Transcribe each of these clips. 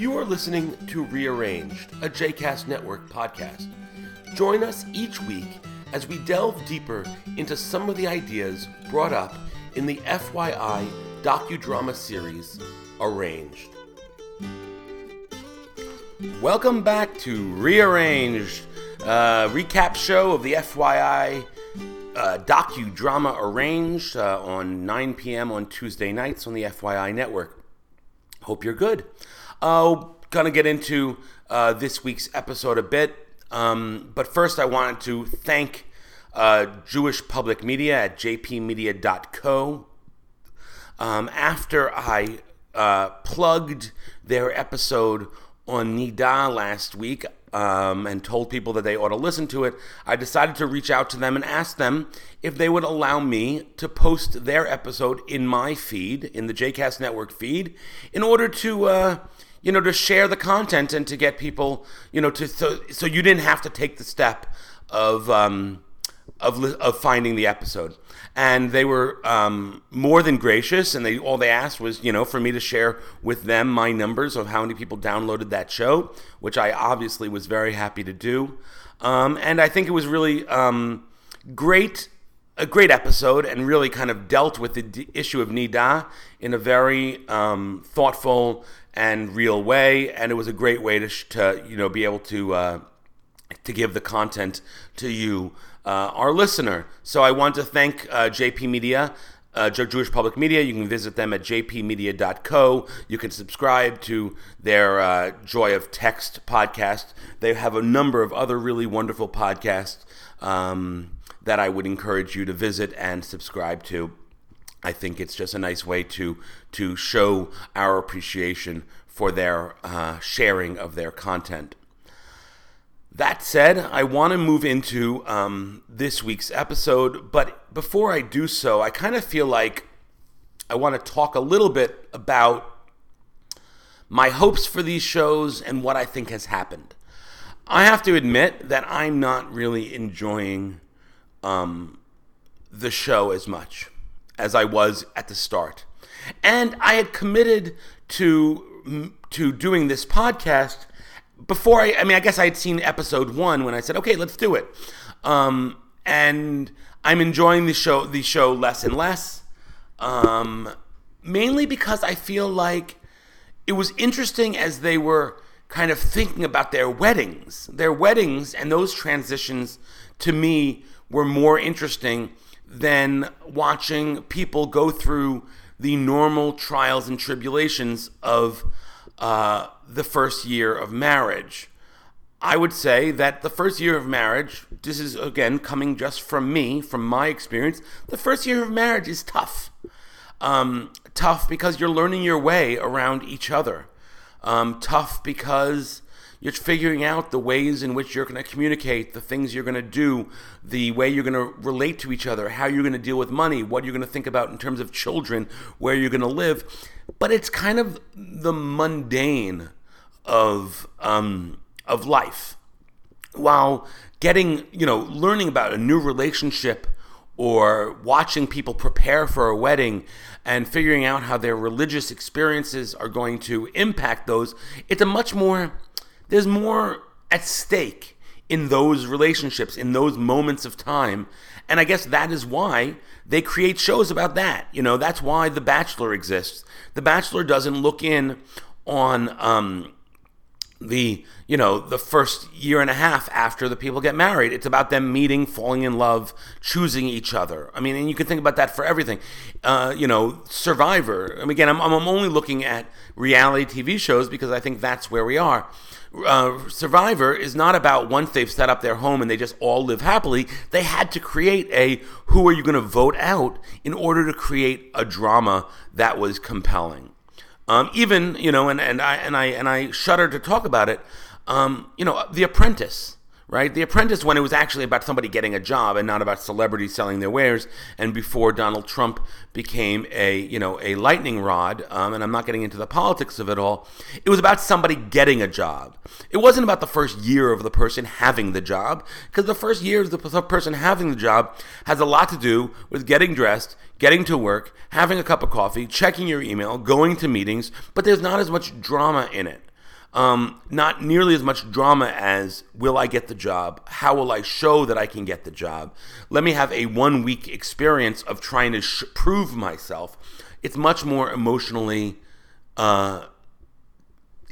You are listening to Rearranged, a JCast Network podcast. Join us each week as we delve deeper into some of the ideas brought up in the FYI docudrama series Arranged. Welcome back to Rearranged, uh, recap show of the FYI uh, docudrama Arranged uh, on 9 p.m. on Tuesday nights on the FYI network. Hope you're good. Uh, gonna get into uh, this week's episode a bit, um, but first I wanted to thank uh, Jewish Public Media at jpmedia.co. Um, after I uh, plugged their episode on Nida last week um, and told people that they ought to listen to it, I decided to reach out to them and ask them if they would allow me to post their episode in my feed, in the JCast Network feed, in order to. Uh, you know, to share the content and to get people, you know, to so, so you didn't have to take the step of um, of of finding the episode and they were um, more than gracious. And they all they asked was, you know, for me to share with them my numbers of how many people downloaded that show, which I obviously was very happy to do. Um, and I think it was really um, great, a great episode, and really kind of dealt with the issue of Nida in a very um, thoughtful and real way. And it was a great way to, sh- to you know, be able to uh, to give the content to you uh, our listener. So I want to thank uh, JP Media. Uh, Jewish Public Media. You can visit them at jpmedia.co. You can subscribe to their uh, Joy of Text podcast. They have a number of other really wonderful podcasts um, that I would encourage you to visit and subscribe to. I think it's just a nice way to to show our appreciation for their uh, sharing of their content. That said, I want to move into um, this week's episode, but before I do so, I kind of feel like I want to talk a little bit about my hopes for these shows and what I think has happened. I have to admit that I'm not really enjoying um, the show as much as I was at the start. And I had committed to to doing this podcast before I, I mean, I guess I had seen episode one when I said, okay, let's do it. Um, and I'm enjoying the show, the show less and less, um, mainly because I feel like it was interesting as they were kind of thinking about their weddings. Their weddings and those transitions to me were more interesting than watching people go through the normal trials and tribulations of uh, the first year of marriage. I would say that the first year of marriage, this is again coming just from me, from my experience, the first year of marriage is tough. Um, tough because you're learning your way around each other. Um, tough because you're figuring out the ways in which you're going to communicate, the things you're going to do, the way you're going to relate to each other, how you're going to deal with money, what you're going to think about in terms of children, where you're going to live. But it's kind of the mundane of um, of life, while getting you know learning about a new relationship or watching people prepare for a wedding and figuring out how their religious experiences are going to impact those. It's a much more there's more at stake in those relationships, in those moments of time. And I guess that is why they create shows about that. You know, that's why The Bachelor exists. The Bachelor doesn't look in on um, the you know the first year and a half after the people get married it's about them meeting falling in love choosing each other i mean and you can think about that for everything uh, you know survivor mean, again I'm, I'm only looking at reality tv shows because i think that's where we are uh, Survivor is not about once they've set up their home and they just all live happily. They had to create a who are you going to vote out in order to create a drama that was compelling. Um, even you know, and, and I and I and I shudder to talk about it. Um, you know, The Apprentice right? The Apprentice, when it was actually about somebody getting a job and not about celebrities selling their wares, and before Donald Trump became a you know a lightning rod, um, and I'm not getting into the politics of it all. It was about somebody getting a job. It wasn't about the first year of the person having the job, because the first year of the person having the job has a lot to do with getting dressed, getting to work, having a cup of coffee, checking your email, going to meetings, but there's not as much drama in it. Um, not nearly as much drama as will I get the job? How will I show that I can get the job? Let me have a one week experience of trying to sh- prove myself. It's much more emotionally uh,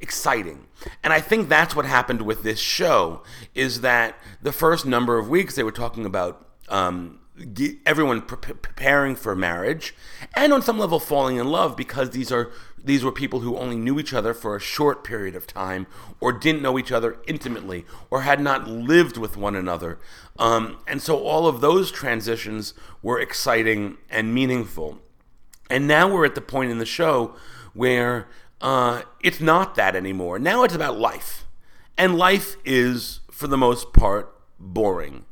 exciting. And I think that's what happened with this show is that the first number of weeks they were talking about um, everyone pre- preparing for marriage and on some level falling in love because these are these were people who only knew each other for a short period of time or didn't know each other intimately or had not lived with one another. Um, and so all of those transitions were exciting and meaningful. And now we're at the point in the show where uh, it's not that anymore. Now it's about life. And life is for the most part boring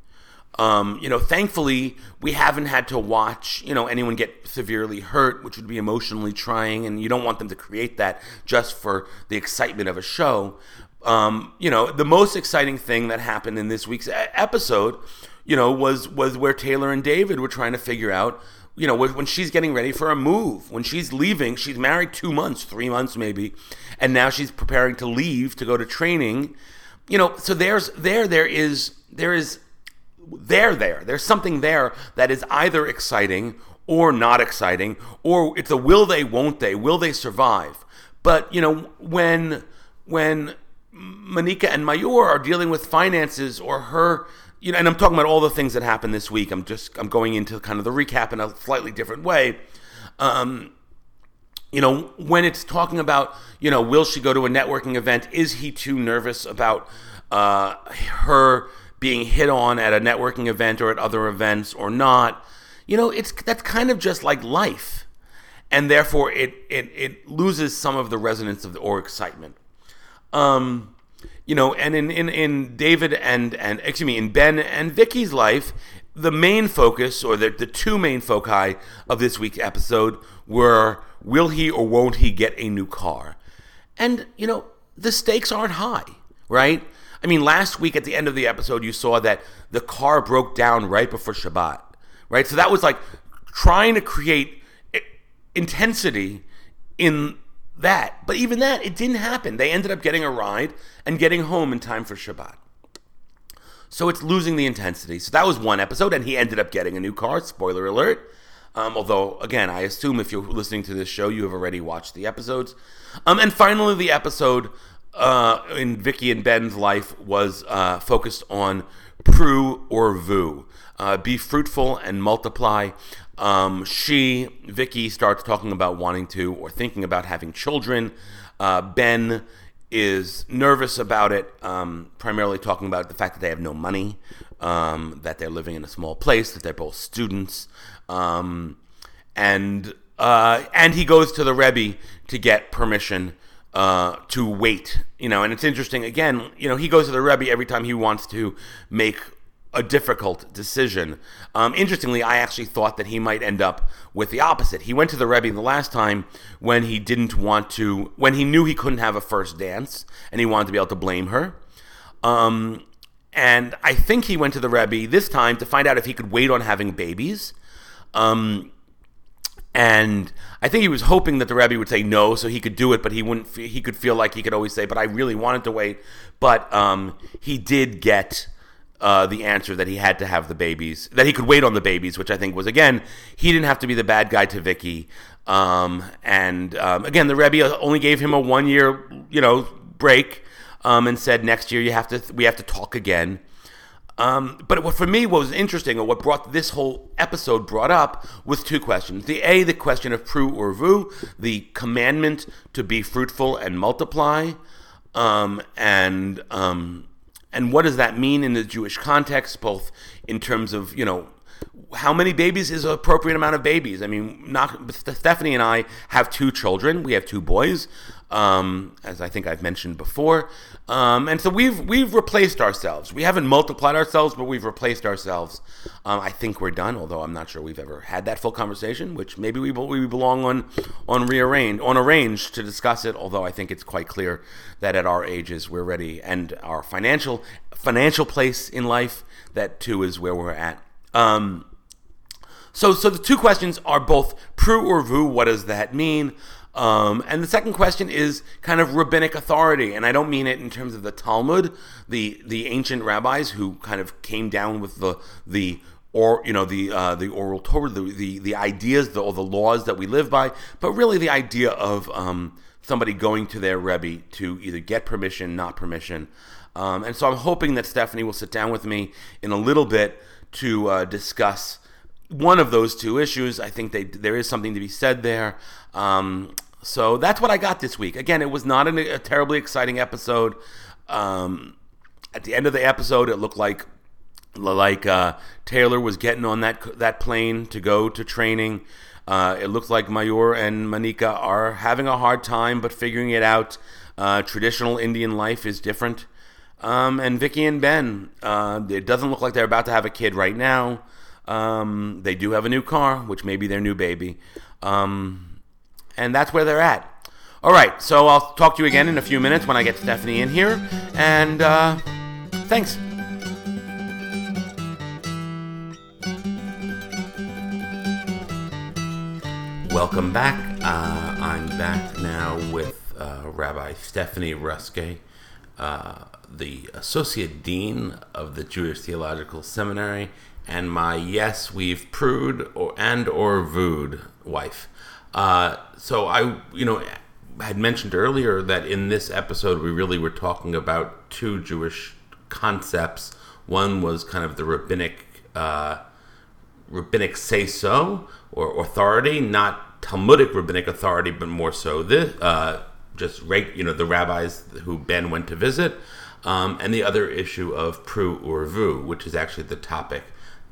um, you know, thankfully, we haven't had to watch, you know, anyone get severely hurt, which would be emotionally trying, and you don't want them to create that just for the excitement of a show. Um, you know, the most exciting thing that happened in this week's episode, you know, was was where Taylor and David were trying to figure out, you know, when she's getting ready for a move, when she's leaving, she's married two months, three months maybe, and now she's preparing to leave to go to training. You know, so there's there there is there is they're there. There's something there that is either exciting or not exciting, or it's a will they, won't they, will they survive? But you know, when when Monica and Mayur are dealing with finances or her, you know, and I'm talking about all the things that happened this week. I'm just I'm going into kind of the recap in a slightly different way. Um, you know, when it's talking about, you know, will she go to a networking event? Is he too nervous about uh, her? Being hit on at a networking event or at other events or not. You know, it's that's kind of just like life. And therefore it it, it loses some of the resonance of the, or excitement. Um, you know, and in, in, in David and and excuse me, in Ben and Vicky's life, the main focus or the, the two main foci of this week's episode were will he or won't he get a new car? And, you know, the stakes aren't high, right? I mean, last week at the end of the episode, you saw that the car broke down right before Shabbat, right? So that was like trying to create intensity in that. But even that, it didn't happen. They ended up getting a ride and getting home in time for Shabbat. So it's losing the intensity. So that was one episode, and he ended up getting a new car. Spoiler alert. Um, although, again, I assume if you're listening to this show, you have already watched the episodes. Um, and finally, the episode uh, in Vicky and Ben's life was uh, focused on Pru Urvu. Uh, be fruitful and multiply. Um, she, Vicky, starts talking about wanting to or thinking about having children. Uh, ben is nervous about it, um, primarily talking about the fact that they have no money, um, that they're living in a small place, that they're both students, um, and uh, and he goes to the Rebbe to get permission uh, to wait. You know, and it's interesting. Again, you know, he goes to the Rebbe every time he wants to make a difficult decision. Um, interestingly, I actually thought that he might end up with the opposite. He went to the Rebbe the last time when he didn't want to, when he knew he couldn't have a first dance, and he wanted to be able to blame her. Um, and I think he went to the Rebbe this time to find out if he could wait on having babies. Um, and I think he was hoping that the Rebbe would say no, so he could do it, but he wouldn't. He could feel like he could always say, "But I really wanted to wait." But um, he did get uh, the answer that he had to have the babies, that he could wait on the babies, which I think was again, he didn't have to be the bad guy to Vicky. Um, and um, again, the Rebbe only gave him a one year, you know, break, um, and said next year you have to, we have to talk again. Um, but what, for me, what was interesting, or what brought this whole episode brought up, was two questions. The A, the question of pru urvu, the commandment to be fruitful and multiply, um, and um, and what does that mean in the Jewish context, both in terms of you know how many babies is an appropriate amount of babies? I mean, not Stephanie and I have two children. We have two boys, um, as I think I've mentioned before, um, and so we've we've replaced ourselves. We haven't multiplied ourselves, but we've replaced ourselves. Um, I think we're done, although I'm not sure we've ever had that full conversation. Which maybe we we belong on on rearrange on arrange to discuss it. Although I think it's quite clear that at our ages we're ready, and our financial financial place in life that too is where we're at. Um, so, so the two questions are both pru urvu. What does that mean? Um, and the second question is kind of rabbinic authority, and I don't mean it in terms of the Talmud, the the ancient rabbis who kind of came down with the the or you know the uh, the oral Torah, the, the the ideas, the, or the laws that we live by, but really the idea of um, somebody going to their rebbe to either get permission, not permission, um, and so I'm hoping that Stephanie will sit down with me in a little bit to uh, discuss one of those two issues. I think they, there is something to be said there. Um, so that's what I got this week. Again, it was not an, a terribly exciting episode. Um, at the end of the episode, it looked like like uh, Taylor was getting on that that plane to go to training. Uh, it looked like Mayur and Monica are having a hard time, but figuring it out. Uh, traditional Indian life is different. Um, and Vicky and Ben, uh, it doesn't look like they're about to have a kid right now. Um, they do have a new car, which may be their new baby. Um, and that's where they're at. All right, so I'll talk to you again in a few minutes when I get Stephanie in here. And uh, thanks. Welcome back. Uh, I'm back now with uh, Rabbi Stephanie Ruskay, uh, the Associate Dean of the Jewish Theological Seminary and my yes we've prude or and or vooed wife. Uh, so I, you know, had mentioned earlier that in this episode we really were talking about two Jewish concepts. One was kind of the rabbinic uh, rabbinic say so or authority, not Talmudic rabbinic authority, but more so this uh, just you know the rabbis who Ben went to visit. Um, and the other issue of pru urvu, which is actually the topic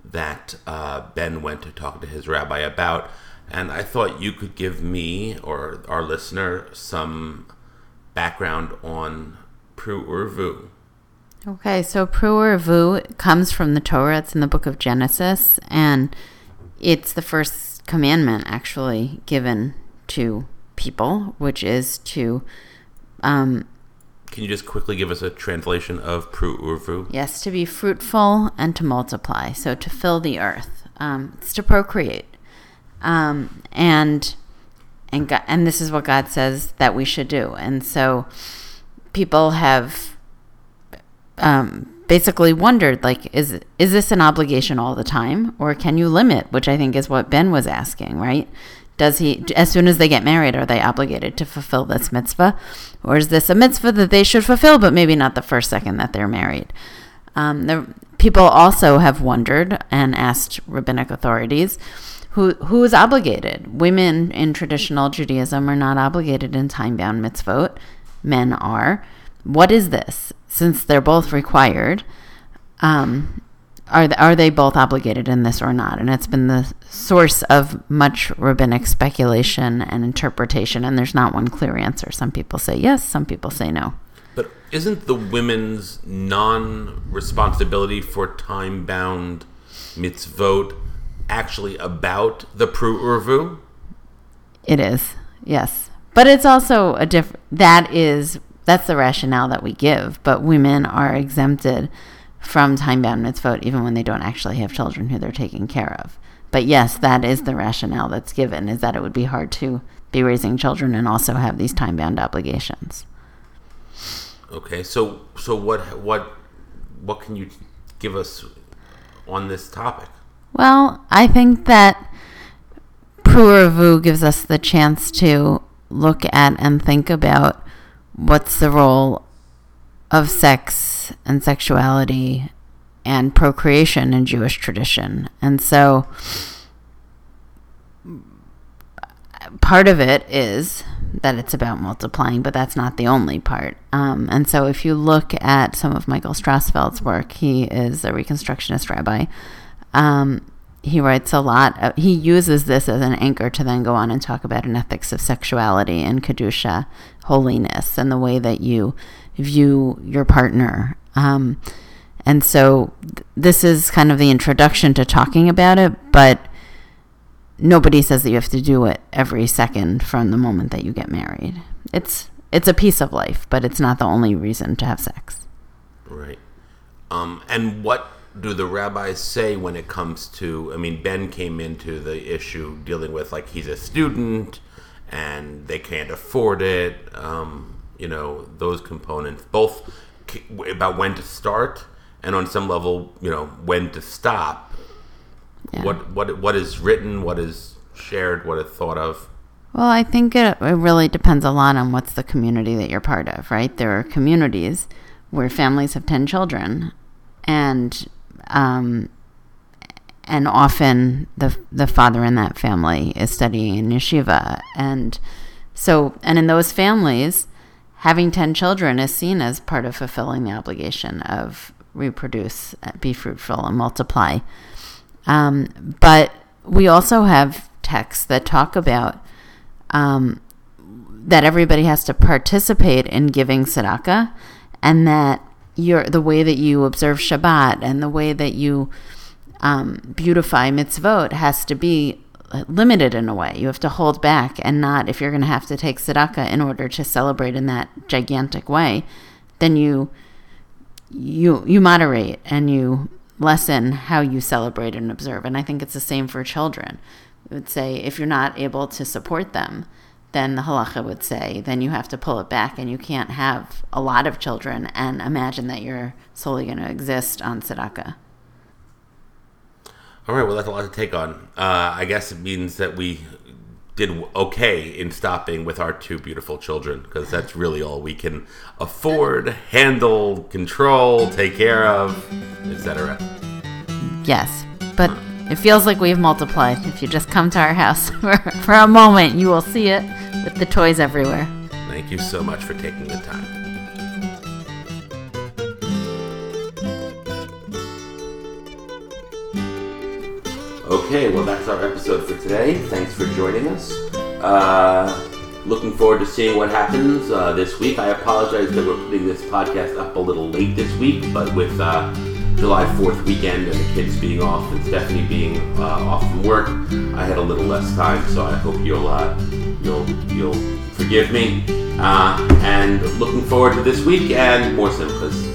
that uh, Ben went to talk to his rabbi about. And I thought you could give me or our listener some background on Pru Urvu. Okay, so Pru Urvu comes from the Torah. It's in the book of Genesis, and it's the first commandment actually given to people, which is to um, can you just quickly give us a translation of Pru Urvu? Yes, to be fruitful and to multiply. So to fill the earth. Um, it's to procreate. Um, and and God, and this is what God says that we should do. And so people have um, basically wondered like is is this an obligation all the time or can you limit which i think is what ben was asking right does he, as soon as they get married, are they obligated to fulfill this mitzvah? Or is this a mitzvah that they should fulfill, but maybe not the first second that they're married? Um, the, people also have wondered and asked rabbinic authorities who who is obligated. Women in traditional Judaism are not obligated in time bound mitzvot. Men are. What is this? Since they're both required, um, are they, are they both obligated in this or not? And it's been the source of much rabbinic speculation and interpretation, and there's not one clear answer. Some people say yes, some people say no. But isn't the women's non responsibility for time bound mitzvot actually about the Pru Urvu? It is, yes. But it's also a different, that is, that's the rationale that we give, but women are exempted from time bound mitzvot, even when they don't actually have children who they're taking care of. But yes, that is the rationale that's given, is that it would be hard to be raising children and also have these time bound obligations. Okay, so so what what what can you give us on this topic? Well, I think that Pru Urvu gives us the chance to look at and think about what's the role of sex and sexuality and procreation in Jewish tradition. And so part of it is that it's about multiplying, but that's not the only part. Um, and so if you look at some of Michael Strassfeld's work, he is a Reconstructionist rabbi. Um, he writes a lot. Of, he uses this as an anchor to then go on and talk about an ethics of sexuality and kedusha, holiness, and the way that you view your partner. Um, and so th- this is kind of the introduction to talking about it, but nobody says that you have to do it every second from the moment that you get married. It's it's a piece of life, but it's not the only reason to have sex. Right. Um, and what do the rabbis say when it comes to? I mean, Ben came into the issue dealing with like he's a student and they can't afford it. Um, you know, those components, both about when to start and on some level, you know, when to stop. Yeah. What what what is written, what is shared, what is thought of. Well, I think it, it really depends a lot on what's the community that you're part of, right? There are communities where families have 10 children and um, and often the the father in that family is studying in yeshiva and so and in those families having 10 children is seen as part of fulfilling the obligation of reproduce be fruitful and multiply. Um, but we also have texts that talk about um, that everybody has to participate in giving tzedakah, and that your the way that you observe Shabbat and the way that you um, beautify mitzvot has to be limited in a way. You have to hold back and not if you're going to have to take tzedakah in order to celebrate in that gigantic way, then you you you moderate and you lessen how you celebrate and observe. And I think it's the same for children. It would say if you're not able to support them, then the halacha would say then you have to pull it back and you can't have a lot of children and imagine that you're solely going to exist on tzedakah. All right, well, that's a lot to take on. Uh, I guess it means that we did okay in stopping with our two beautiful children because that's really all we can afford, handle, control, take care of, etc. Yes, but it feels like we've multiplied. If you just come to our house for, for a moment, you will see it with the toys everywhere. Thank you so much for taking the time. Okay, well, that's our episode for today. Thanks for joining us. Uh, looking forward to seeing what happens uh, this week. I apologize that we're putting this podcast up a little late this week, but with uh, July 4th weekend and the kids being off and Stephanie being uh, off from work, I had a little less time, so I hope you'll uh, you'll you'll forgive me. Uh, and looking forward to this week and more simchas.